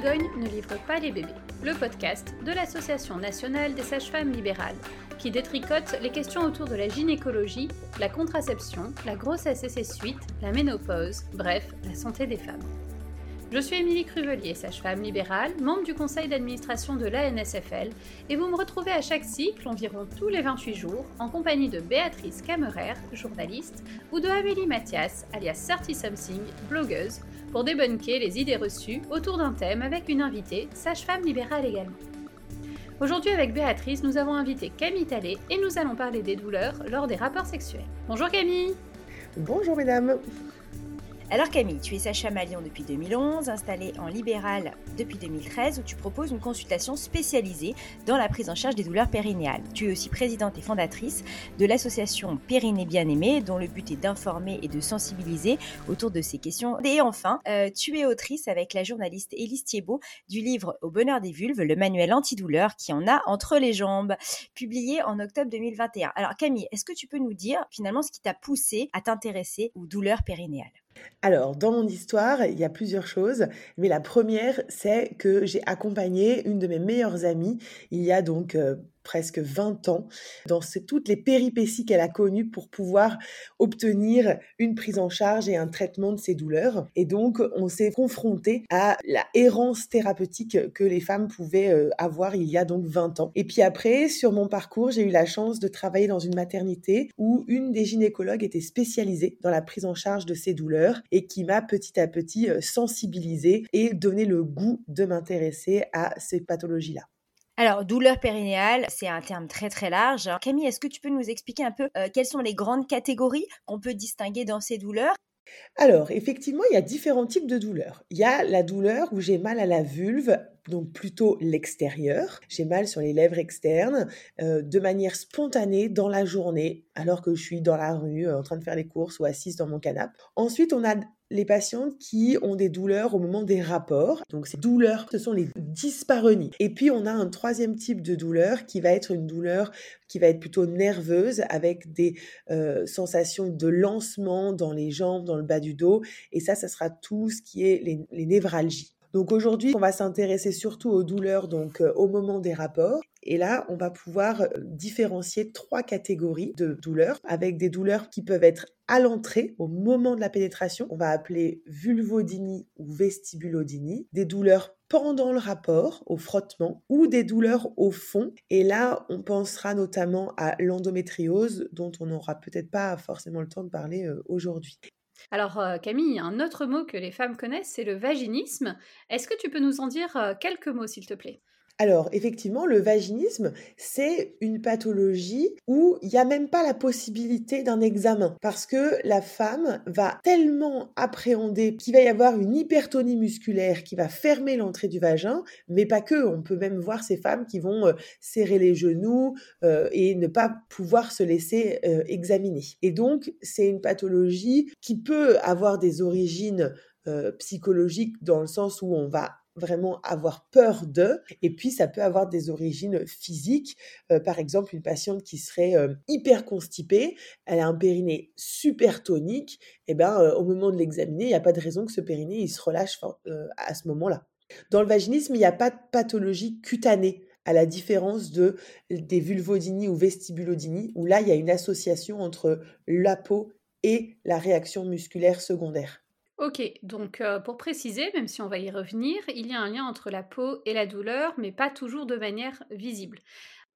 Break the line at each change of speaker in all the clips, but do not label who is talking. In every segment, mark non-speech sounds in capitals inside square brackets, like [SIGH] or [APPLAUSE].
ne livre pas les bébés, le podcast de l'Association nationale des sages-femmes libérales, qui détricote les questions autour de la gynécologie, la contraception, la grossesse et ses suites, la ménopause, bref, la santé des femmes. Je suis Émilie Cruvelier, sage-femme libérale, membre du conseil d'administration de l'ANSFL, et vous me retrouvez à chaque cycle, environ tous les 28 jours, en compagnie de Béatrice Camerer, journaliste, ou de Amélie Mathias, alias 30 Something, blogueuse, pour débunker les idées reçues autour d'un thème avec une invitée, sage-femme libérale également. Aujourd'hui avec Béatrice, nous avons invité Camille Tallet et nous allons parler des douleurs lors des rapports sexuels. Bonjour Camille
Bonjour mesdames
alors Camille, tu es à Lyon depuis 2011, installée en libéral depuis 2013 où tu proposes une consultation spécialisée dans la prise en charge des douleurs périnéales. Tu es aussi présidente et fondatrice de l'association Périnée Bien-Aimée dont le but est d'informer et de sensibiliser autour de ces questions. Et enfin, euh, tu es autrice avec la journaliste Élise Thiebaud du livre Au bonheur des vulves, le manuel antidouleur qui en a entre les jambes, publié en octobre 2021. Alors Camille, est-ce que tu peux nous dire finalement ce qui t'a poussé à t'intéresser aux douleurs périnéales?
Alors, dans mon histoire, il y a plusieurs choses, mais la première, c'est que j'ai accompagné une de mes meilleures amies il y a donc euh, presque 20 ans dans toutes les péripéties qu'elle a connues pour pouvoir obtenir une prise en charge et un traitement de ses douleurs. Et donc, on s'est confronté à la errance thérapeutique que les femmes pouvaient euh, avoir il y a donc 20 ans. Et puis après, sur mon parcours, j'ai eu la chance de travailler dans une maternité où une des gynécologues était spécialisée dans la prise en charge de ces douleurs et qui m'a petit à petit euh, sensibilisée et donné le goût de m'intéresser à ces pathologies-là.
Alors, douleur périnéale, c'est un terme très très large. Camille, est-ce que tu peux nous expliquer un peu euh, quelles sont les grandes catégories qu'on peut distinguer dans ces douleurs?
Alors, effectivement, il y a différents types de douleurs. Il y a la douleur où j'ai mal à la vulve, donc plutôt l'extérieur. J'ai mal sur les lèvres externes euh, de manière spontanée dans la journée, alors que je suis dans la rue euh, en train de faire les courses ou assise dans mon canapé. Ensuite, on a les patientes qui ont des douleurs au moment des rapports. Donc ces douleurs, ce sont les dyspareunies. Et puis on a un troisième type de douleur qui va être une douleur qui va être plutôt nerveuse avec des euh, sensations de lancement dans les jambes, dans le bas du dos. Et ça, ça sera tout ce qui est les, les névralgies. Donc aujourd'hui, on va s'intéresser surtout aux douleurs donc euh, au moment des rapports. Et là, on va pouvoir euh, différencier trois catégories de douleurs avec des douleurs qui peuvent être à l'entrée, au moment de la pénétration, on va appeler vulvodynie ou vestibulodynie, des douleurs pendant le rapport, au frottement, ou des douleurs au fond. Et là, on pensera notamment à l'endométriose, dont on n'aura peut-être pas forcément le temps de parler euh, aujourd'hui.
Alors euh, Camille, un autre mot que les femmes connaissent, c'est le vaginisme. Est-ce que tu peux nous en dire euh, quelques mots, s'il te plaît?
Alors, effectivement, le vaginisme, c'est une pathologie où il n'y a même pas la possibilité d'un examen parce que la femme va tellement appréhender qu'il va y avoir une hypertonie musculaire qui va fermer l'entrée du vagin, mais pas que. On peut même voir ces femmes qui vont euh, serrer les genoux euh, et ne pas pouvoir se laisser euh, examiner. Et donc, c'est une pathologie qui peut avoir des origines psychologiques dans le sens où on va vraiment avoir peur de. Et puis, ça peut avoir des origines physiques. Euh, par exemple, une patiente qui serait euh, hyper constipée, elle a un périnée super tonique. Et eh ben, euh, au moment de l'examiner, il n'y a pas de raison que ce périnée il se relâche à ce moment-là. Dans le vaginisme, il n'y a pas de pathologie cutanée à la différence de des vulvodynies ou vestibulodynies, où là, il y a une association entre la peau et la réaction musculaire secondaire.
Ok, donc euh, pour préciser, même si on va y revenir, il y a un lien entre la peau et la douleur, mais pas toujours de manière visible.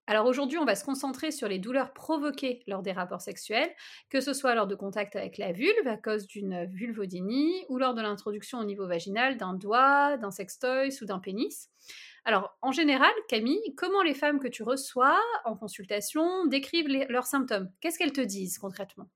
Alors aujourd'hui, on va se concentrer sur les douleurs provoquées lors des rapports sexuels, que ce soit lors de contact avec la vulve à cause d'une vulvodynie ou lors de l'introduction au niveau vaginal d'un doigt, d'un sextoy ou d'un pénis. Alors en général, Camille, comment les femmes que tu reçois en consultation décrivent leurs symptômes? Qu'est-ce qu'elles te disent concrètement?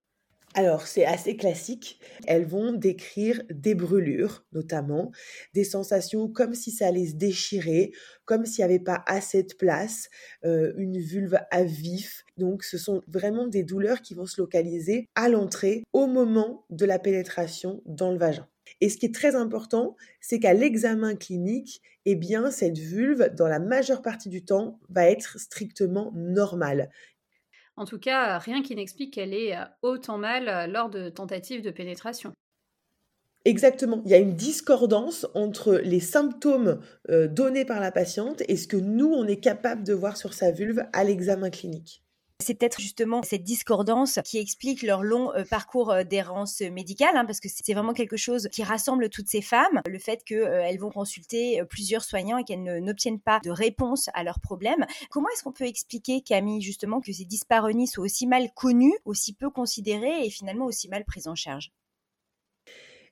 Alors, c'est assez classique. Elles vont décrire des brûlures, notamment, des sensations comme si ça allait se déchirer, comme s'il n'y avait pas assez de place, euh, une vulve à vif. Donc, ce sont vraiment des douleurs qui vont se localiser à l'entrée, au moment de la pénétration dans le vagin. Et ce qui est très important, c'est qu'à l'examen clinique, eh bien, cette vulve, dans la majeure partie du temps, va être strictement normale.
En tout cas, rien qui n'explique qu'elle ait autant mal lors de tentatives de pénétration.
Exactement. Il y a une discordance entre les symptômes euh, donnés par la patiente et ce que nous, on est capable de voir sur sa vulve à l'examen clinique.
C'est peut-être justement cette discordance qui explique leur long euh, parcours euh, d'errance médicale, hein, parce que c'est vraiment quelque chose qui rassemble toutes ces femmes, le fait qu'elles vont consulter plusieurs soignants et qu'elles n'obtiennent pas de réponse à leurs problèmes. Comment est-ce qu'on peut expliquer, Camille, justement, que ces dyspareunies soient aussi mal connues, aussi peu considérées et finalement aussi mal prises en charge?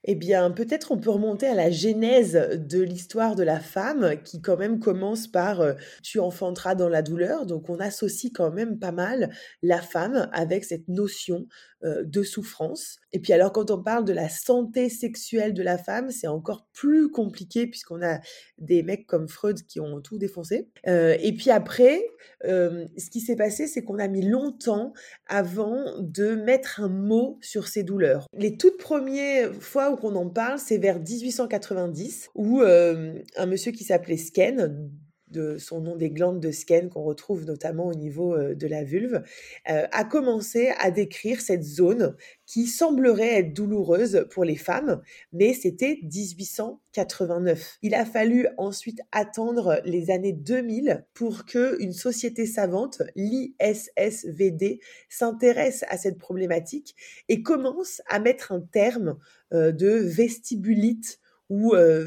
Eh bien, peut-être on peut remonter à la genèse de l'histoire de la femme qui quand même commence par euh, tu enfanteras dans la douleur. Donc on associe quand même pas mal la femme avec cette notion de souffrance. Et puis alors quand on parle de la santé sexuelle de la femme, c'est encore plus compliqué puisqu'on a des mecs comme Freud qui ont tout défoncé. Euh, et puis après, ce qui s'est passé, c'est qu'on a mis longtemps avant de mettre un mot sur ces douleurs. Les toutes premières fois où on en parle, c'est vers 1890, où un monsieur qui s'appelait Sken, son nom des glandes de Skene qu'on retrouve notamment au niveau de la vulve, a commencé à décrire cette zone qui semblerait être douloureuse pour les femmes, mais c'était 1889. Il a fallu ensuite attendre les années 2000 pour que une société savante, l'ISSVD, s'intéresse à cette problématique et commence à mettre un terme de vestibulite ou euh,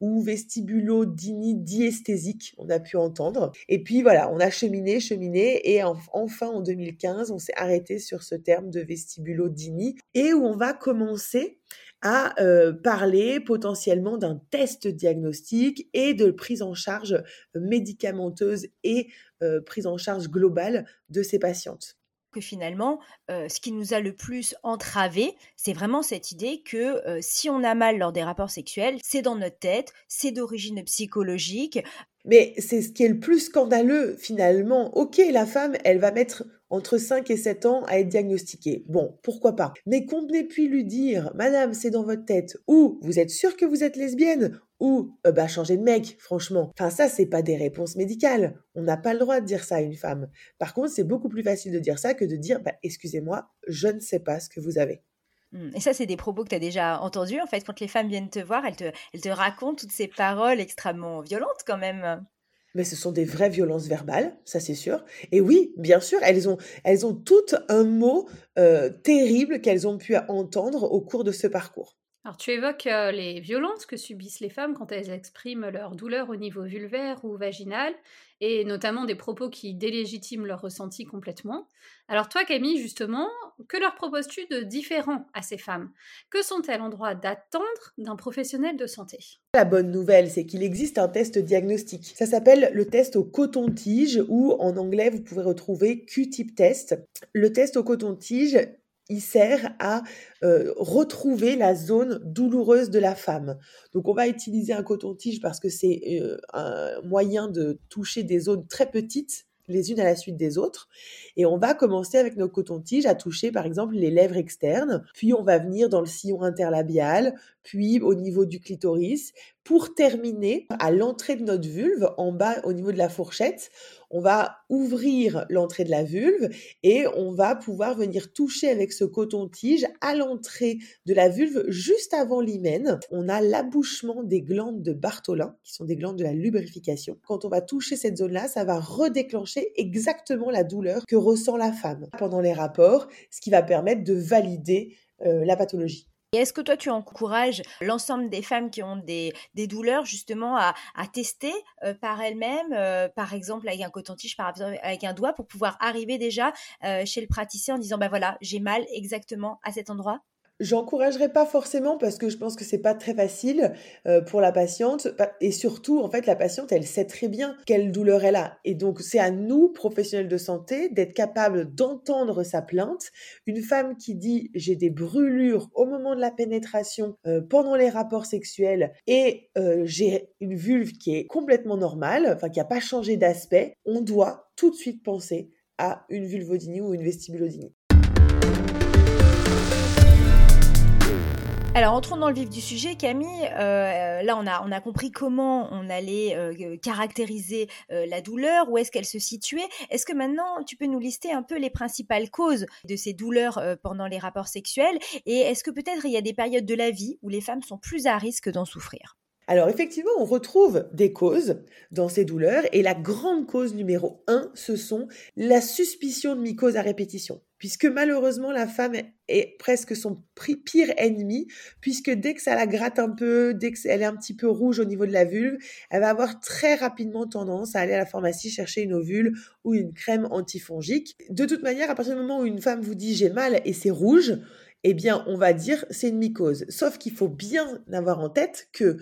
ou vestibulodynie diesthésique, on a pu entendre. Et puis voilà, on a cheminé, cheminé, et enfin en 2015, on s'est arrêté sur ce terme de vestibulodynie, et où on va commencer à euh, parler potentiellement d'un test diagnostique et de prise en charge médicamenteuse et euh, prise en charge globale de ces patientes
que finalement, ce qui nous a le plus entravé, c'est vraiment cette idée que si on a mal lors des rapports sexuels, c'est dans notre tête, c'est d'origine psychologique.
Mais c'est ce qui est le plus scandaleux finalement. Ok, la femme, elle va mettre entre 5 et 7 ans à être diagnostiquée. Bon, pourquoi pas. Mais qu'on ait pu lui dire, Madame, c'est dans votre tête, ou vous êtes sûre que vous êtes lesbienne, ou euh, bah changer de mec, franchement. Enfin ça c'est pas des réponses médicales. On n'a pas le droit de dire ça à une femme. Par contre, c'est beaucoup plus facile de dire ça que de dire bah, excusez-moi, je ne sais pas ce que vous avez.
Mmh. Et ça, c'est des propos que tu as déjà entendus, en fait, quand les femmes viennent te voir, elles te, elles te racontent toutes ces paroles extrêmement violentes quand même.
Mais ce sont des vraies violences verbales, ça c'est sûr. Et oui, bien sûr, elles ont, elles ont toutes un mot euh, terrible qu'elles ont pu entendre au cours de ce parcours.
Alors tu évoques euh, les violences que subissent les femmes quand elles expriment leur douleur au niveau vulvaire ou vaginal, et notamment des propos qui délégitiment leur ressenti complètement. Alors toi Camille, justement, que leur proposes-tu de différent à ces femmes? Que sont-elles en droit d'attendre d'un professionnel de santé?
La bonne nouvelle, c'est qu'il existe un test diagnostique. Ça s'appelle le test au coton-tige ou en anglais vous pouvez retrouver Q-tip test. Le test au coton-tige il sert à retrouver la zone douloureuse de la femme. Donc on va utiliser un coton-tige parce que c'est un moyen de toucher des zones très petites les unes à la suite des autres. Et on va commencer avec nos cotons-tiges à toucher par exemple les lèvres externes, puis on va venir dans le sillon interlabial, puis au niveau du clitoris, pour terminer à l'entrée de notre vulve, en bas au niveau de la fourchette, on va ouvrir l'entrée de la vulve et on va pouvoir venir toucher avec ce coton-tige à l'entrée de la vulve juste avant l'hymen. On a l'abouchement des glandes de Bartholin, qui sont des glandes de la lubrification. Quand on va toucher cette zone-là, ça va redéclencher exactement la douleur que ressent la femme pendant les rapports, ce qui va permettre de valider euh, la pathologie.
Et est-ce que toi, tu encourages l'ensemble des femmes qui ont des, douleurs justement à, tester euh, par elles-mêmes, euh, par exemple avec un coton-tige, par exemple avec un doigt, pour pouvoir arriver déjà euh, chez le praticien en disant, bah voilà, j'ai mal exactement à cet endroit?
J'encouragerais pas forcément parce que je pense que c'est pas très facile euh, pour la patiente et surtout en fait la patiente elle sait très bien quelle douleur elle a et donc c'est à nous professionnels de santé d'être capables d'entendre sa plainte. Une femme qui dit j'ai des brûlures au moment de la pénétration euh, pendant les rapports sexuels et euh, j'ai une vulve qui est complètement normale, enfin qui a pas changé d'aspect, on doit tout de suite penser à une vulvodynie ou une vestibulodynie.
Alors entrons dans le vif du sujet, Camille. Euh, là, on a, on a compris comment on allait euh, caractériser euh, la douleur, où est-ce qu'elle se situait. Est-ce que maintenant, tu peux nous lister un peu les principales causes de ces douleurs pendant les rapports sexuels? Et est-ce que peut-être il y a des périodes de la vie où les femmes sont plus à risque d'en souffrir?
Alors effectivement, on retrouve des causes dans ces douleurs et la grande cause numéro un, ce sont la suspicion de mycose à répétition puisque malheureusement la femme est presque son pire ennemi, puisque dès que ça la gratte un peu, dès qu'elle est un petit peu rouge au niveau de la vulve, elle va avoir très rapidement tendance à aller à la pharmacie chercher une ovule ou une crème antifongique. De toute manière, à partir du moment où une femme vous dit j'ai mal et c'est rouge, eh bien, on va dire c'est une mycose. Sauf qu'il faut bien avoir en tête que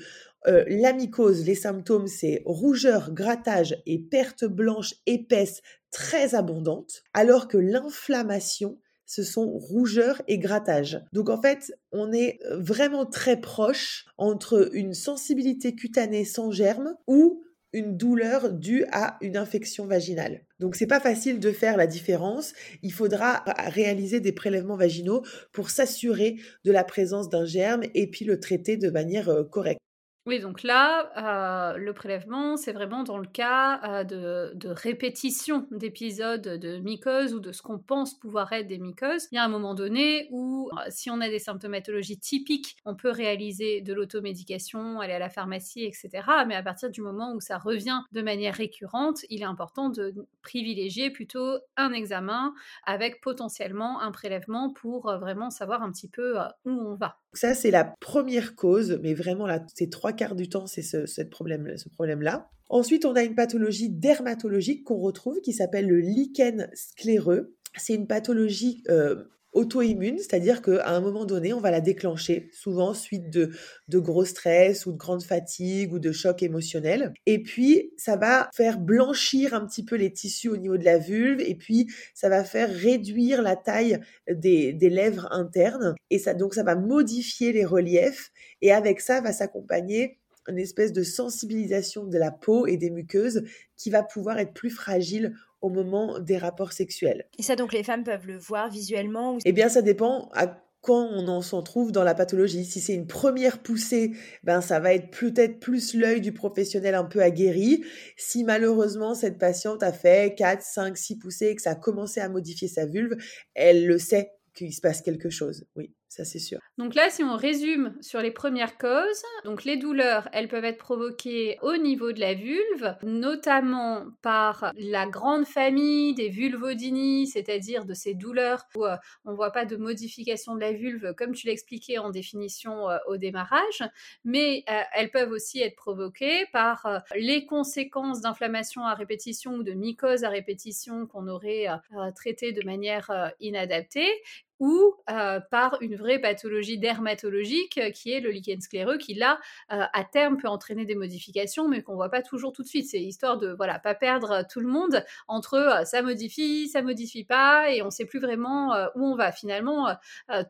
euh, mycose, les symptômes, c'est rougeur, grattage et perte blanche épaisse très abondante, alors que l'inflammation, ce sont rougeur et grattage. Donc en fait, on est vraiment très proche entre une sensibilité cutanée sans germe ou une douleur due à une infection vaginale. Donc c'est pas facile de faire la différence. Il faudra réaliser des prélèvements vaginaux pour s'assurer de la présence d'un germe et puis le traiter de manière euh, correcte.
Oui, donc là, euh, le prélèvement, c'est vraiment dans le cas euh, de, répétition d'épisodes de mycose ou de ce qu'on pense pouvoir être des mycoses. Il y a un moment donné où, euh, si on a des symptomatologies typiques, on peut réaliser de l'automédication, aller à la pharmacie, etc. Mais à partir du moment où ça revient de manière récurrente, il est important de privilégier plutôt un examen avec potentiellement un prélèvement pour vraiment savoir un petit peu où on va.
Ça, c'est la première cause, mais vraiment, là, c'est trois quarts du temps, c'est ce, problème, ce problème-là. Ensuite, on a une pathologie dermatologique qu'on retrouve qui s'appelle le lichen scléreux. C'est une pathologie euh, auto-immune, c'est-à-dire qu'à un moment donné, on va la déclencher, souvent suite de, de gros stress ou de grande fatigue ou de choc émotionnel. Et puis, ça va faire blanchir un petit peu les tissus au niveau de la vulve et puis ça va faire réduire la taille des, des lèvres internes et ça, donc ça va modifier les reliefs et avec ça va s'accompagner une espèce de sensibilisation de la peau et des muqueuses qui va pouvoir être plus fragile au moment des rapports sexuels.
Et ça, donc, les femmes peuvent le voir visuellement
Eh bien, ça dépend à quand on en s'en trouve dans la pathologie. Si c'est une première poussée, ben ça va être peut-être plus l'œil du professionnel un peu aguerri. Si malheureusement cette patiente a fait 4, 5, 6 poussées et que ça a commencé à modifier sa vulve, elle le sait qu'il se passe quelque chose. Oui c'est sûr.
Donc là, si on résume sur les premières causes, donc les douleurs, elles peuvent être provoquées au niveau de la vulve, notamment par la grande famille des vulvodynies, c'est-à-dire de ces douleurs où euh, on ne voit pas de modification de la vulve, comme tu l'expliquais en définition euh, au démarrage, mais euh, elles peuvent aussi être provoquées par les conséquences d'inflammation à répétition ou de mycose à répétition qu'on aurait traité de manière inadaptée ou par une vraie pathologie dermatologique euh, qui est le lichen scléreux qui là euh, à terme peut entraîner des modifications mais qu'on voit pas toujours tout de suite. C'est histoire de voilà pas perdre tout le monde entre euh, ça modifie ça modifie pas et on sait plus vraiment où on va. Finalement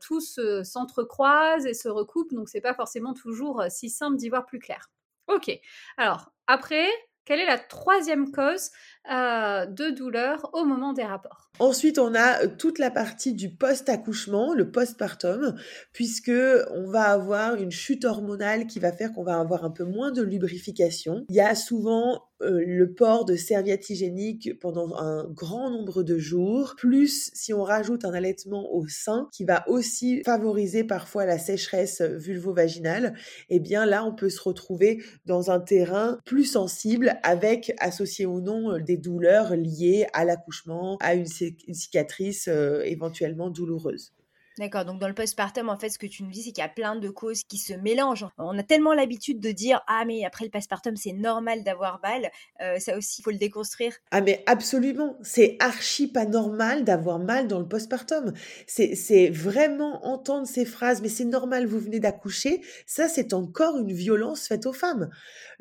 tous s'entrecroisent et se recoupent donc c'est pas forcément toujours si simple d'y voir plus clair. Ok. Alors après quelle est la troisième cause euh, de douleur au moment des rapports.
Ensuite, on a euh, toute la partie du post-accouchement, le postpartum, puisque on va avoir une chute hormonale qui va faire qu'on va avoir un peu moins de lubrification. Il y a souvent euh, le port de serviettes hygiéniques pendant un grand nombre de jours, plus si on rajoute un allaitement au sein qui va aussi favoriser parfois la sécheresse vulvo-vaginale, eh bien là on peut se retrouver dans un terrain plus sensible avec associé ou non des douleurs liées à l'accouchement, à une, cicatrice euh, éventuellement douloureuse.
D'accord, donc dans le postpartum, en fait, ce que tu nous dis, c'est qu'il y a plein de causes qui se mélangent. On a tellement l'habitude de dire Ah, mais après le postpartum, c'est normal d'avoir mal. Euh, ça aussi, il faut le déconstruire.
Ah, mais absolument. C'est archi pas normal d'avoir mal dans le postpartum. C'est vraiment entendre ces phrases, mais c'est normal, vous venez d'accoucher. Ça, c'est encore une violence faite aux femmes.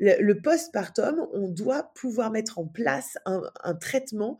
Le, postpartum, on doit pouvoir mettre en place un, un traitement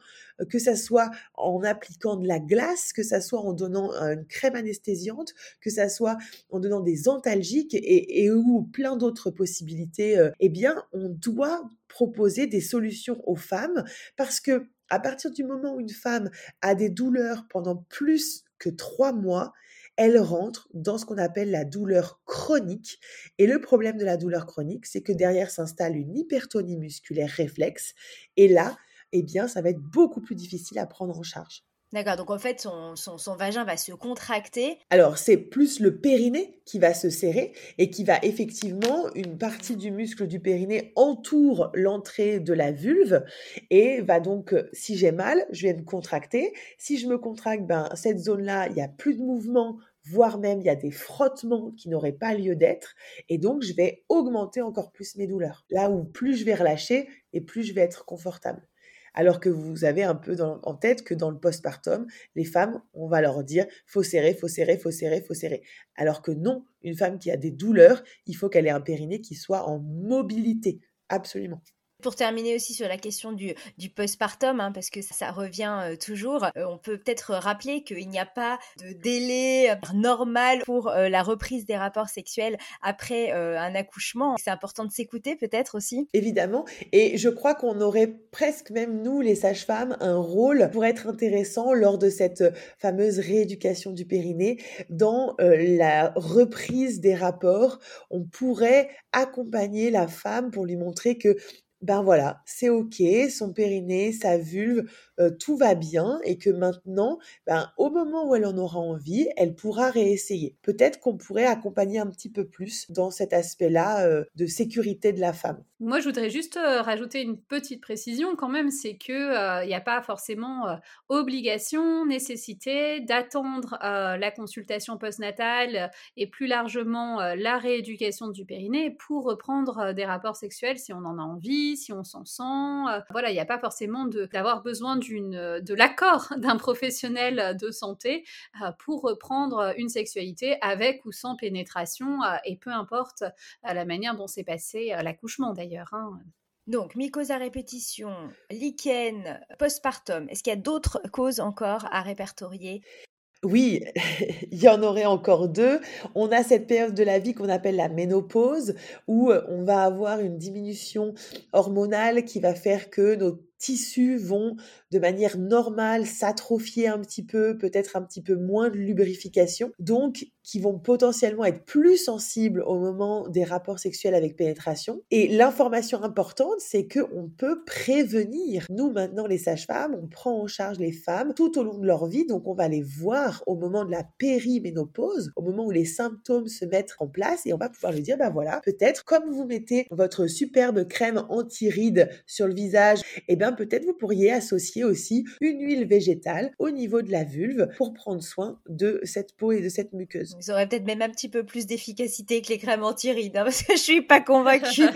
que ça soit en appliquant de la glace, que ça soit en donnant une crème anesthésiante, que ça soit en donnant des antalgiques et, ou plein d'autres possibilités, euh, eh bien, on doit proposer des solutions aux femmes parce que à partir du moment où une femme a des douleurs pendant plus que trois mois, elle rentre dans ce qu'on appelle la douleur chronique. Et le problème de la douleur chronique, c'est que derrière s'installe une hypertonie musculaire réflexe. Et là, eh bien, ça va être beaucoup plus difficile à prendre en charge.
D'accord, donc en fait, son, vagin va se contracter.
Alors, c'est plus le périnée qui va se serrer et qui va effectivement, une partie du muscle du périnée entoure l'entrée de la vulve et va donc, si j'ai mal, je vais me contracter. Si je me contracte, ben, cette zone-là, il n'y a plus de mouvement, voire même il y a des frottements qui n'auraient pas lieu d'être, et donc je vais augmenter encore plus mes douleurs. Là où plus je vais relâcher et plus je vais être confortable alors que vous avez un peu en tête que dans le postpartum, les femmes, on va leur dire faut serrer, faut serrer, faut serrer, faut serrer. Alors que non, une femme qui a des douleurs, il faut qu'elle ait un périnée qui soit en mobilité, absolument.
Pour terminer aussi sur la question du, du postpartum, hein, parce que ça, revient euh, toujours, euh, on peut peut-être rappeler qu'il n'y a pas de délai euh, normal pour la reprise des rapports sexuels après un accouchement. C'est important de s'écouter peut-être aussi.
Évidemment, et je crois qu'on aurait presque même nous, les sages-femmes, un rôle pour être intéressant lors de cette fameuse rééducation du périnée dans la reprise des rapports. On pourrait accompagner la femme pour lui montrer que ben voilà, c'est ok, son périnée, sa vulve, euh, tout va bien et que maintenant, ben, au moment où elle en aura envie, elle pourra réessayer. Peut-être qu'on pourrait accompagner un petit peu plus dans cet aspect-là euh, de sécurité de la femme.
Moi, je voudrais juste euh, rajouter une petite précision quand même, c'est que il n'y a pas forcément obligation, nécessité d'attendre la consultation postnatale et plus largement la rééducation du périnée pour reprendre des rapports sexuels si on en a envie, si on s'en sent. voilà, il n'y a pas forcément d'avoir besoin euh, de l'accord [LAUGHS] d'un professionnel de santé euh, pour reprendre une sexualité avec ou sans pénétration euh, et peu importe la manière dont s'est passé l'accouchement d'ailleurs. Hein.
Donc, mycose à répétition, lichen, postpartum, est-ce qu'il y a d'autres causes encore à répertorier?
Oui, [LAUGHS] il y en aurait encore deux. On a cette période de la vie qu'on appelle la ménopause, où on va avoir une diminution hormonale qui va faire que nos tissus vont de manière normale s'atrophier un petit peu, peut-être un petit peu moins de lubrification, donc qui vont potentiellement être plus sensibles au moment des rapports sexuels avec pénétration. Et l'information importante, c'est que on peut prévenir. Nous maintenant les sages-femmes, on prend en charge les femmes tout au long de leur vie, donc on va les voir au moment de la périménopause, au moment où les symptômes se mettent en place et on va pouvoir lui dire ben voilà, peut-être comme vous mettez votre superbe crème anti-rides sur le visage, et eh bien peut-être vous pourriez associer aussi une huile végétale au niveau de la vulve pour prendre soin de cette peau et de cette muqueuse.
Vous aurez peut-être même un petit peu plus d'efficacité que les crèmes anti-rides, hein, [LAUGHS] parce que je suis pas convaincue.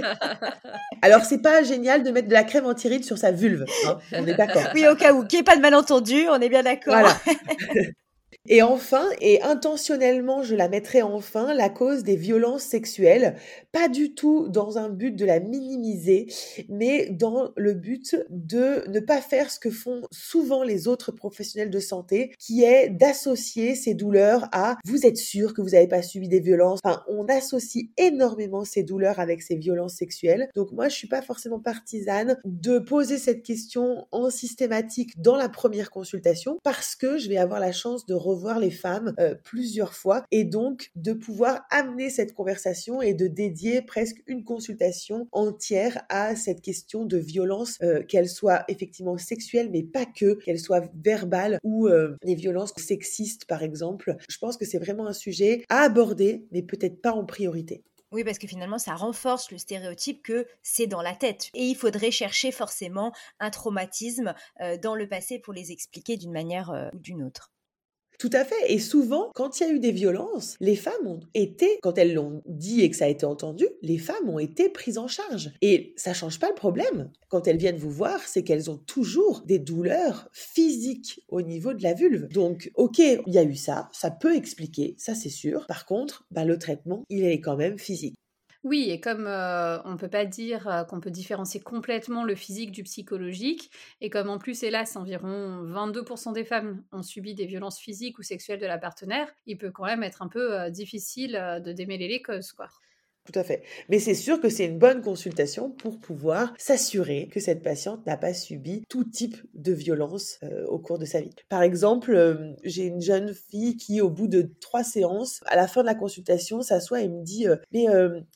[LAUGHS]
Alors c'est pas génial de mettre de la crème anti-rides sur sa vulve, hein, on est d'accord.
Oui, au cas où, qu'il n'y ait pas de malentendu, on est bien d'accord. Voilà. [LAUGHS]
Et enfin, et intentionnellement, je la mettrai enfin, la cause des violences sexuelles, pas du tout dans un but de la minimiser, mais dans le but de ne pas faire ce que font souvent les autres professionnels de santé, qui est d'associer ces douleurs à vous êtes sûr que vous n'avez pas subi des violences? Enfin, on associe énormément ces douleurs avec ces violences sexuelles. Donc moi, je suis pas forcément partisane de poser cette question en systématique dans la première consultation parce que je vais avoir la chance de voir les femmes euh, plusieurs fois et donc de pouvoir amener cette conversation et de dédier presque une consultation entière à cette question de violence, euh, qu'elle soit effectivement sexuelle, mais pas que, qu'elle soit verbale ou euh, des violences sexistes par exemple. Je pense que c'est vraiment un sujet à aborder, mais peut-être pas en priorité.
Oui, parce que finalement, ça renforce le stéréotype que c'est dans la tête. Et il faudrait chercher forcément un traumatisme dans le passé pour les expliquer d'une manière ou d'une autre.
Tout à fait. Et souvent, quand il y a eu des violences, les femmes ont été, quand elles l'ont dit et que ça a été entendu, les femmes ont été prises en charge. Et ça change pas le problème. Quand elles viennent vous voir, c'est qu'elles ont toujours des douleurs physiques au niveau de la vulve. Donc, ok, il y a eu ça, ça peut expliquer, ça c'est sûr. Par contre, bah, le traitement, il est quand même physique.
Oui, et comme on ne peut pas dire qu'on peut différencier complètement le physique du psychologique, et comme en plus, hélas, environ 22% des femmes ont subi des violences physiques ou sexuelles de la partenaire, il peut quand même être un peu difficile de démêler les causes. Quoi.
Tout à fait. Mais c'est sûr que c'est une bonne consultation pour pouvoir s'assurer que cette patiente n'a pas subi tout type de violence euh, au cours de sa vie. Par exemple, euh, j'ai une jeune fille qui, au bout de trois séances, à la fin de la consultation, s'assoit et me dit euh, Mais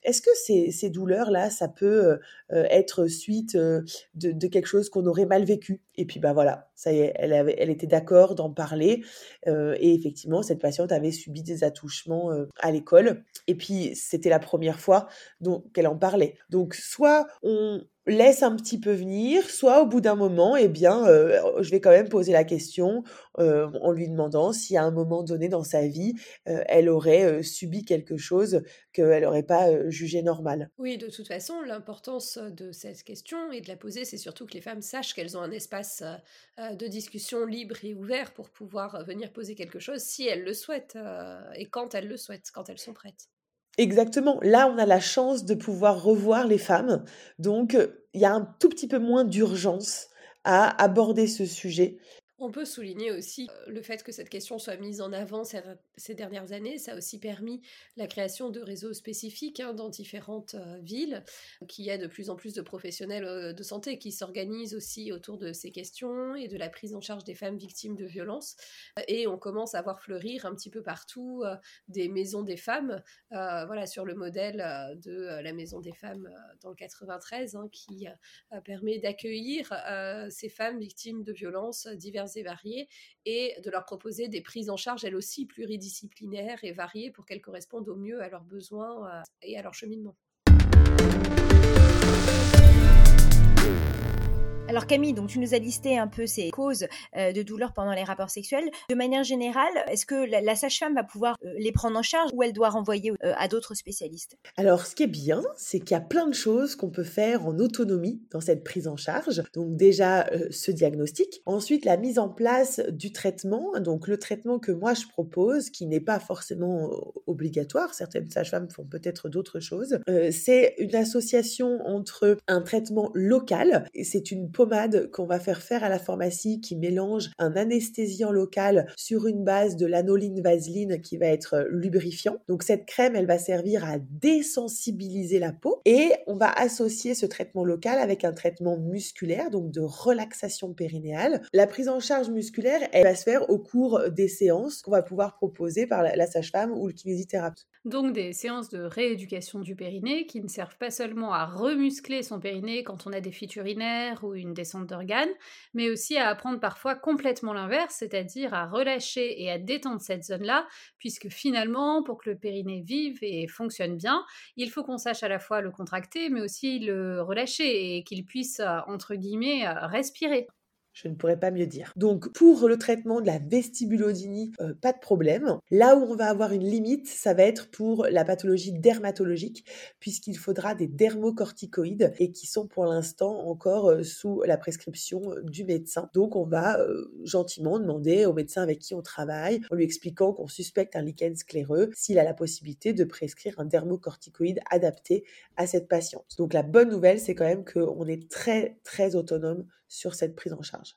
est-ce que ces, douleurs-là, ça peut être suite de, quelque chose qu'on aurait mal vécu? Et puis, bah voilà, elle, était d'accord d'en parler. et effectivement, cette patiente avait subi des attouchements à l'école. Et puis, c'était la première fois qu'elle en parlait. Donc, soit on laisse un petit peu venir, soit au bout d'un moment, eh bien, euh, je vais quand même poser la question euh, en lui demandant si à un moment donné dans sa vie, euh, elle aurait subi quelque chose qu'elle n'aurait pas jugé normal.
Oui, de toute façon, l'importance de cette question et de la poser, c'est surtout que les femmes sachent qu'elles ont un espace de discussion libre et ouvert pour pouvoir venir poser quelque chose si elles le souhaitent et quand elles le souhaitent, quand elles sont prêtes.
Exactement. Là, on a la chance de pouvoir revoir les femmes. Donc, il y a un tout petit peu moins d'urgence à aborder ce sujet
on peut souligner aussi euh, le fait que cette question soit mise en avant ces dernières années. Ça a aussi permis la création de réseaux spécifiques hein, dans différentes euh, villes, qui y a de plus en plus de professionnels euh, de santé qui s'organisent aussi autour de ces questions et de la prise en charge des femmes victimes de violences. Et on commence à voir fleurir un petit peu partout des maisons des femmes, voilà, sur le modèle de la maison des femmes dans le 93, hein, qui permet d'accueillir ces femmes victimes de violences diverses variées et de leur proposer des prises en charge elles aussi pluridisciplinaires et variées pour qu'elles correspondent au mieux à leurs besoins euh, et à leur cheminement.
Alors Camille, donc tu nous as listé un peu ces causes euh, de douleur pendant les rapports sexuels. De manière générale, est-ce que la, sage-femme va pouvoir euh, les prendre en charge ou elle doit renvoyer euh, à d'autres spécialistes?
Alors ce qui est bien, c'est qu'il y a plein de choses qu'on peut faire en autonomie dans cette prise en charge. Donc déjà ce diagnostic, ensuite la mise en place du traitement. Donc le traitement que moi je propose, qui n'est pas forcément obligatoire, certaines sages-femmes font peut-être d'autres choses, c'est une association entre un traitement local c'est une qu'on va faire faire à la pharmacie qui mélange un anesthésiant local sur une base de l'anoline vaseline qui va être euh, lubrifiant. Donc cette crème, elle va servir à désensibiliser la peau et on va associer ce traitement local avec un traitement musculaire, donc de relaxation périnéale. La prise en charge musculaire, elle va se faire au cours des séances qu'on va pouvoir proposer par la sage-femme ou le kinésithérapeute.
Donc des séances de rééducation du périnée qui ne servent pas seulement à remuscler son périnée quand on a des fuites urinaires ou une descente d'organes, mais aussi à apprendre parfois complètement l'inverse, c'est-à-dire à relâcher et à détendre cette zone-là, puisque finalement, pour que le périnée vive et fonctionne bien, il faut qu'on sache à la fois le contracter, mais aussi le relâcher et qu'il puisse, entre guillemets, respirer.
Je ne pourrais pas mieux dire. Donc pour le traitement de la vestibulodynie, euh, pas de problème. Là où on va avoir une limite, ça va être pour la pathologie dermatologique, puisqu'il faudra des dermocorticoïdes et qui sont pour l'instant encore euh, sous la prescription euh, du médecin. Donc on va gentiment demander au médecin avec qui on travaille, en lui expliquant qu'on suspecte un lichen scléreux, s'il a la possibilité de prescrire un dermocorticoïde adapté à cette patiente. Donc la bonne nouvelle, c'est quand même qu'on est très très autonome sur cette prise en charge.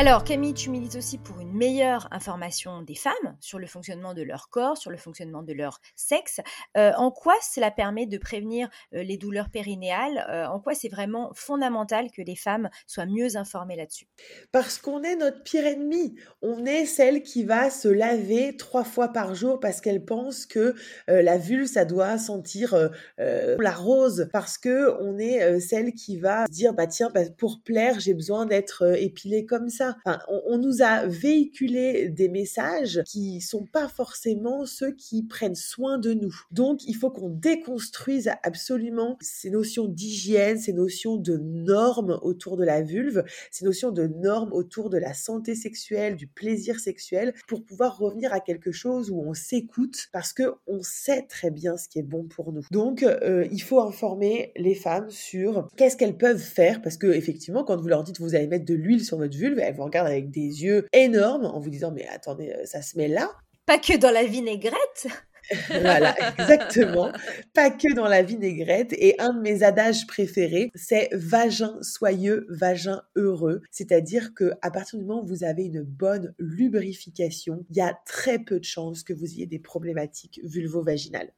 Alors Camille, tu milites aussi pour une meilleure information des femmes sur le fonctionnement de leur corps, sur le fonctionnement de leur sexe. Euh, en quoi cela permet de prévenir euh, les douleurs périnéales? Euh, En quoi c'est vraiment fondamental que les femmes soient mieux informées là-dessus?
Parce qu'on est notre pire ennemi. On est celle qui va se laver trois fois par jour parce qu'elle pense que la vulve, ça doit sentir la rose. Parce que on est celle qui va dire, bah tiens, bah, pour plaire, j'ai besoin d'être épilée comme ça on, nous a véhiculé des messages qui sont pas forcément ceux qui prennent soin de nous. Donc, il faut qu'on déconstruise absolument ces notions d'hygiène, ces notions de normes autour de la vulve, ces notions de normes autour de la santé sexuelle, du plaisir sexuel, pour pouvoir revenir à quelque chose où on s'écoute parce que on sait très bien ce qui est bon pour nous. Donc, euh, il faut informer les femmes sur qu'est-ce qu'elles peuvent faire parce que effectivement, quand vous leur dites vous allez mettre de l'huile sur votre vulve, elles vous regardent avec des yeux énormes en vous disant mais attendez, euh, ça se met là.
Pas que dans la vinaigrette [LAUGHS]
voilà, exactement. Pas que dans la vinaigrette. Et un de mes adages préférés, c'est vagin soyeux, vagin heureux. C'est-à-dire que à partir du moment où vous avez une bonne lubrification, il y a très peu de chances que vous ayez des problématiques vulvo-vaginales.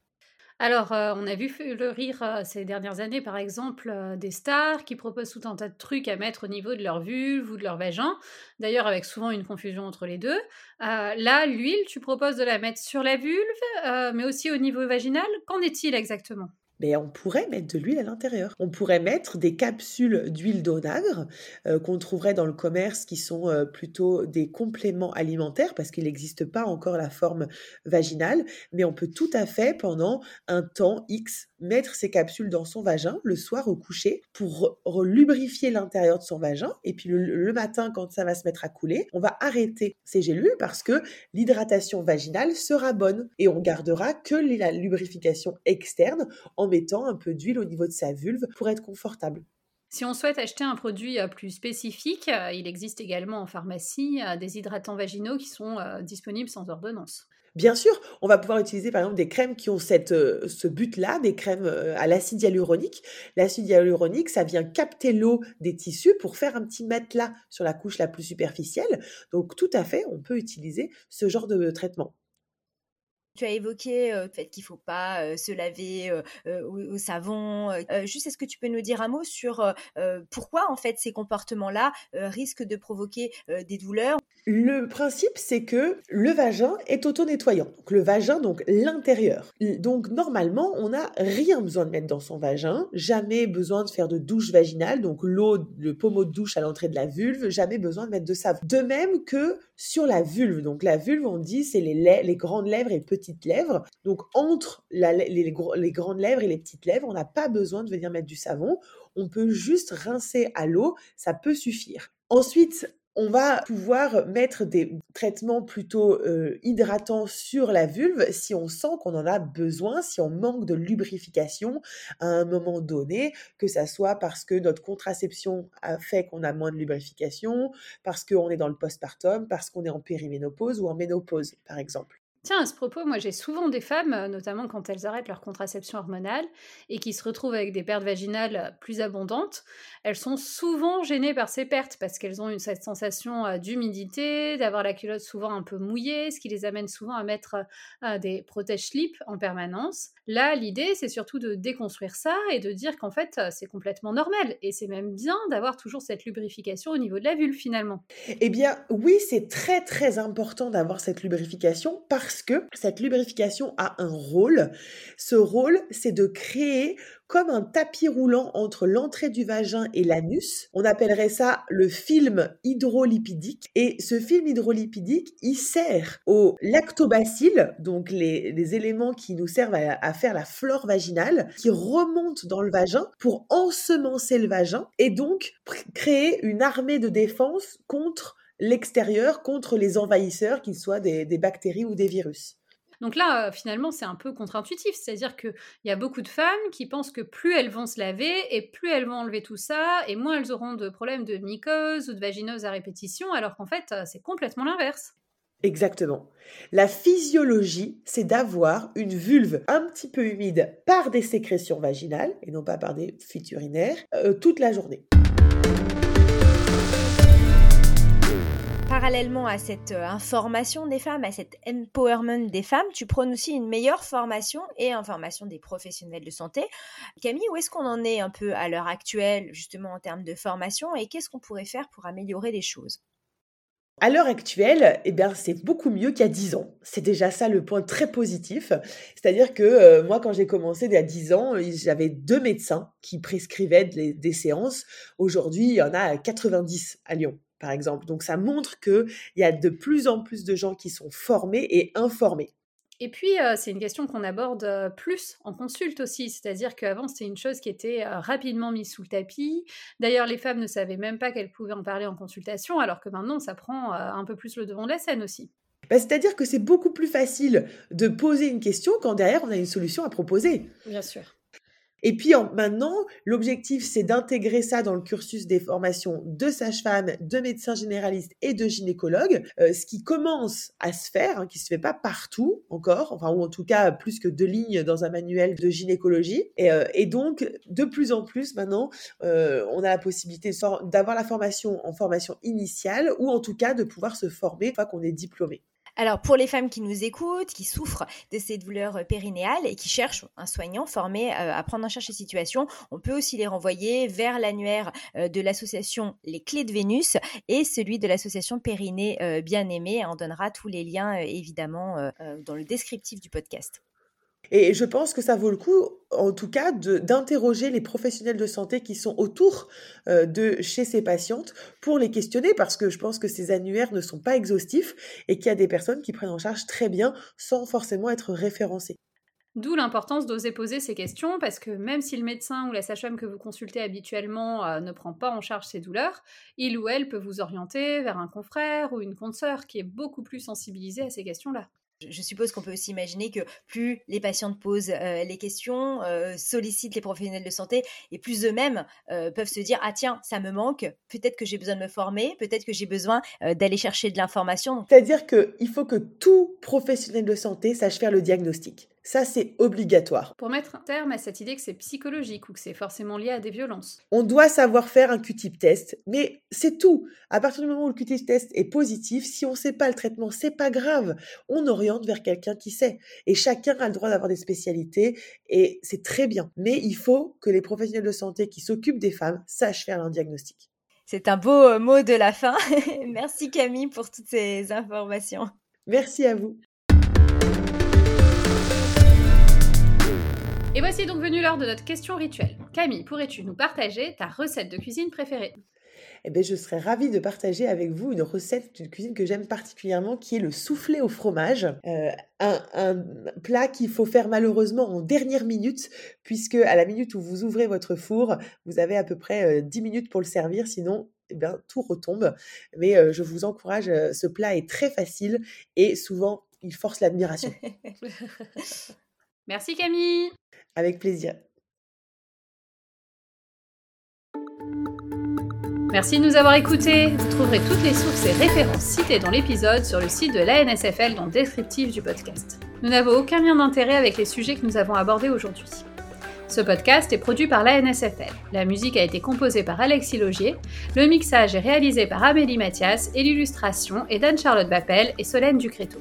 Alors, euh, on a vu le rire euh, ces dernières années, par exemple, euh, des stars qui proposent tout un tas de trucs à mettre au niveau de leur vulve ou de leur vagin, d'ailleurs avec souvent une confusion entre les deux. là, l'huile, tu proposes de la mettre sur la vulve, mais aussi au niveau vaginal. Qu'en est-il exactement?
Mais on pourrait mettre de l'huile à l'intérieur. On pourrait mettre des capsules d'huile d'onagre euh, qu'on trouverait dans le commerce qui sont euh, plutôt des compléments alimentaires parce qu'il n'existe pas encore la forme vaginale, mais on peut tout à fait pendant un temps X mettre ces capsules dans son vagin le soir au coucher pour lubrifier l'intérieur de son vagin et puis le, matin quand ça va se mettre à couler, on va arrêter ces gélules parce que l'hydratation vaginale sera bonne et on gardera que la lubrification externe en mettant un peu d'huile au niveau de sa vulve pour être confortable.
Si on souhaite acheter un produit euh, plus spécifique, euh, il existe également en pharmacie euh, des hydratants vaginaux qui sont disponibles sans ordonnance.
Bien sûr, on va pouvoir utiliser par exemple des crèmes qui ont cette, ce but-là, des crèmes à l'acide hyaluronique. L'acide hyaluronique, ça vient capter l'eau des tissus pour faire un petit matelas sur la couche la plus superficielle. Donc tout à fait, on peut utiliser ce genre de traitement.
Tu as évoqué le fait qu'il ne faut pas se laver au, savon. juste, est-ce que tu peux nous dire un mot sur pourquoi en fait ces comportements-là risquent de provoquer des douleurs
Le principe, c'est que le vagin est auto-nettoyant. Donc le vagin, donc l'intérieur. Donc normalement, on n'a rien besoin de mettre dans son vagin, jamais besoin de faire de douche vaginale, donc l'eau, le pommeau de douche à l'entrée de la vulve, jamais besoin de mettre de savon. De même que sur la vulve. Donc la vulve, on dit, c'est les, les grandes lèvres et petites petites lèvres. Donc entre les, grandes lèvres et les petites lèvres, on n'a pas besoin de venir mettre du savon. On peut juste rincer à l'eau, ça peut suffire. Ensuite, on va pouvoir mettre des traitements plutôt euh, hydratants sur la vulve si on sent qu'on en a besoin, si on manque de lubrification à un moment donné, que ça soit parce que notre contraception a fait qu'on a moins de lubrification, parce qu'on est dans le postpartum, parce qu'on est en périménopause ou en ménopause, par exemple.
Tiens, à ce propos, moi j'ai souvent des femmes, euh, notamment quand elles arrêtent leur contraception hormonale et qui se retrouvent avec des pertes vaginales plus abondantes, elles sont souvent gênées par ces pertes parce qu'elles ont cette sensation euh, d'humidité, d'avoir la culotte souvent un peu mouillée, ce qui les amène souvent à mettre euh, des protège-slips en permanence. Là, l'idée, c'est surtout de déconstruire ça et de dire qu'en fait, c'est complètement normal et c'est même bien d'avoir toujours cette lubrification au niveau de la vulve finalement.
Eh bien, oui, c'est très très important d'avoir cette lubrification parce parce que cette lubrification a un rôle. Ce rôle, c'est de créer comme un tapis roulant entre l'entrée du vagin et l'anus. On appellerait ça le film hydrolipidique. Et ce film hydrolipidique, il sert aux lactobacilles, donc les, éléments qui nous servent à, à, faire la flore vaginale, qui remontent dans le vagin pour ensemencer le vagin et donc créer une armée de défense contre l'extérieur contre les envahisseurs, qu'ils soient des, bactéries ou des virus.
Donc là, euh, finalement, c'est un peu contre-intuitif. C'est-à-dire qu'il y a beaucoup de femmes qui pensent que plus elles vont se laver et plus elles vont enlever tout ça, et moins elles auront de problèmes de mycose ou de vaginose à répétition, alors qu'en fait, euh, c'est complètement l'inverse.
Exactement. La physiologie, c'est d'avoir une vulve un petit peu humide par des sécrétions vaginales, et non pas par des fuites urinaires, euh, toute la journée.
Parallèlement à cette euh, information des femmes, à cet empowerment des femmes, tu prônes aussi une meilleure formation et information des professionnels de santé. Camille, où est-ce qu'on en est un peu à l'heure actuelle, justement en termes de formation, et qu'est-ce qu'on pourrait faire pour améliorer les choses?
À l'heure actuelle, eh bien, c'est beaucoup mieux qu'il y a 10 ans. C'est déjà ça le point très positif. C'est-à-dire que euh, moi, quand j'ai commencé il y a 10 ans, j'avais deux médecins qui prescrivaient des séances. Aujourd'hui, il y en a 90 à Lyon par exemple. Donc ça montre qu'il y a de plus en plus de gens qui sont formés et informés.
Et puis, euh, c'est une question qu'on aborde euh, plus en consulte aussi, c'est-à-dire qu'avant, c'était une chose qui était euh, rapidement mise sous le tapis. D'ailleurs, les femmes ne savaient même pas qu'elles pouvaient en parler en consultation, alors que maintenant, ça prend un peu plus le devant de la scène aussi.
Bah, c'est-à-dire que c'est beaucoup plus facile de poser une question quand derrière, on a une solution à proposer.
Bien sûr.
Et puis maintenant, l'objectif, c'est d'intégrer ça dans le cursus des formations de sage-femme, de médecins généralistes et de gynécologues, euh, ce qui commence à se faire, hein, qui se fait pas partout encore, enfin ou en tout cas plus que deux lignes dans un manuel de gynécologie. Et, euh, et donc, de plus en plus maintenant, euh, on a la possibilité d'avoir la formation en formation initiale ou en tout cas de pouvoir se former une fois qu'on est diplômé.
Alors, pour les femmes qui nous écoutent, qui souffrent de ces douleurs euh, périnéales et qui cherchent un soignant formé euh, à prendre en charge ces situations, on peut aussi les renvoyer vers l'annuaire euh, de l'association Les Clés de Vénus et celui de l'association Périnée Bien-Aimée. On donnera tous les liens, évidemment, dans le descriptif du podcast.
Et je pense que ça vaut le coup, en tout cas, d'interroger les professionnels de santé qui sont autour euh, de chez ces patientes pour les questionner, parce que je pense que ces annuaires ne sont pas exhaustifs et qu'il y a des personnes qui prennent en charge très bien sans forcément être référencées.
D'où l'importance d'oser poser ces questions, parce que même si le médecin ou la sage-femme que vous consultez habituellement euh, ne prend pas en charge ces douleurs, il ou elle peut vous orienter vers un confrère ou une consoeur qui est beaucoup plus sensibilisé à ces questions-là.
Je suppose qu'on peut aussi imaginer que plus les patientes posent euh, les questions, euh, sollicitent les professionnels de santé, et plus eux-mêmes euh, peuvent se dire ah tiens ça me manque, peut-être que j'ai besoin de me former, peut-être que j'ai besoin d'aller chercher de l'information.
C'est-à-dire qu'il faut que tout professionnel de santé sache faire le diagnostic. Ça, c'est obligatoire.
Pour mettre un terme à cette idée que c'est psychologique ou que c'est forcément lié à des violences.
On doit savoir faire un Q-tip test, mais c'est tout. À partir du moment où le Q-tip test est positif, si on ne sait pas le traitement, c'est pas grave. On oriente vers quelqu'un qui sait. Et chacun a le droit d'avoir des spécialités et c'est très bien. Mais il faut que les professionnels de santé qui s'occupent des femmes sachent faire un diagnostic.
C'est un beau euh, mot de la fin. [LAUGHS] Merci Camille pour toutes ces informations.
Merci à vous.
Et voici donc venu l'heure de notre question rituelle. Camille, pourrais-tu nous partager ta recette de cuisine préférée?
Eh bien, je serais ravie de partager avec vous une recette de cuisine que j'aime particulièrement, qui est le soufflé au fromage. Euh, un, plat qu'il faut faire malheureusement en dernière minute, puisque à la minute où vous ouvrez votre four, vous avez à peu près 10 euh, minutes pour le servir, sinon eh bien, tout retombe. Mais euh, je vous encourage, ce plat est très facile et souvent, il force l'admiration. [LAUGHS]
Merci Camille.
Avec plaisir.
Merci de nous avoir écoutés. Vous trouverez toutes les sources et références citées dans l'épisode sur le site de l'ANSFL dans le descriptif du podcast. Nous n'avons aucun lien d'intérêt avec les sujets que nous avons abordés aujourd'hui. Ce podcast est produit par l'ANSFL. La musique a été composée par Alexis Logier, le mixage est réalisé par Amélie Mathias et l'illustration est d'Anne-Charlotte Bappel et Solène Ducréto.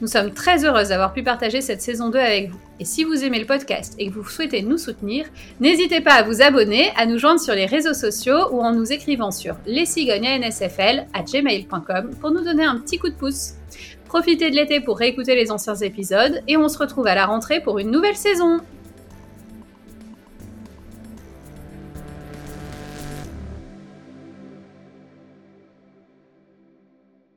Nous sommes très heureuses d'avoir pu partager cette saison 2 avec vous. Et si vous aimez le podcast et que vous souhaitez nous soutenir, n'hésitez pas à vous abonner, à nous joindre sur les réseaux sociaux ou en nous écrivant sur gmail.com pour nous donner un petit coup de pouce. Profitez de l'été pour réécouter les anciens épisodes et on se retrouve à la rentrée pour une nouvelle saison.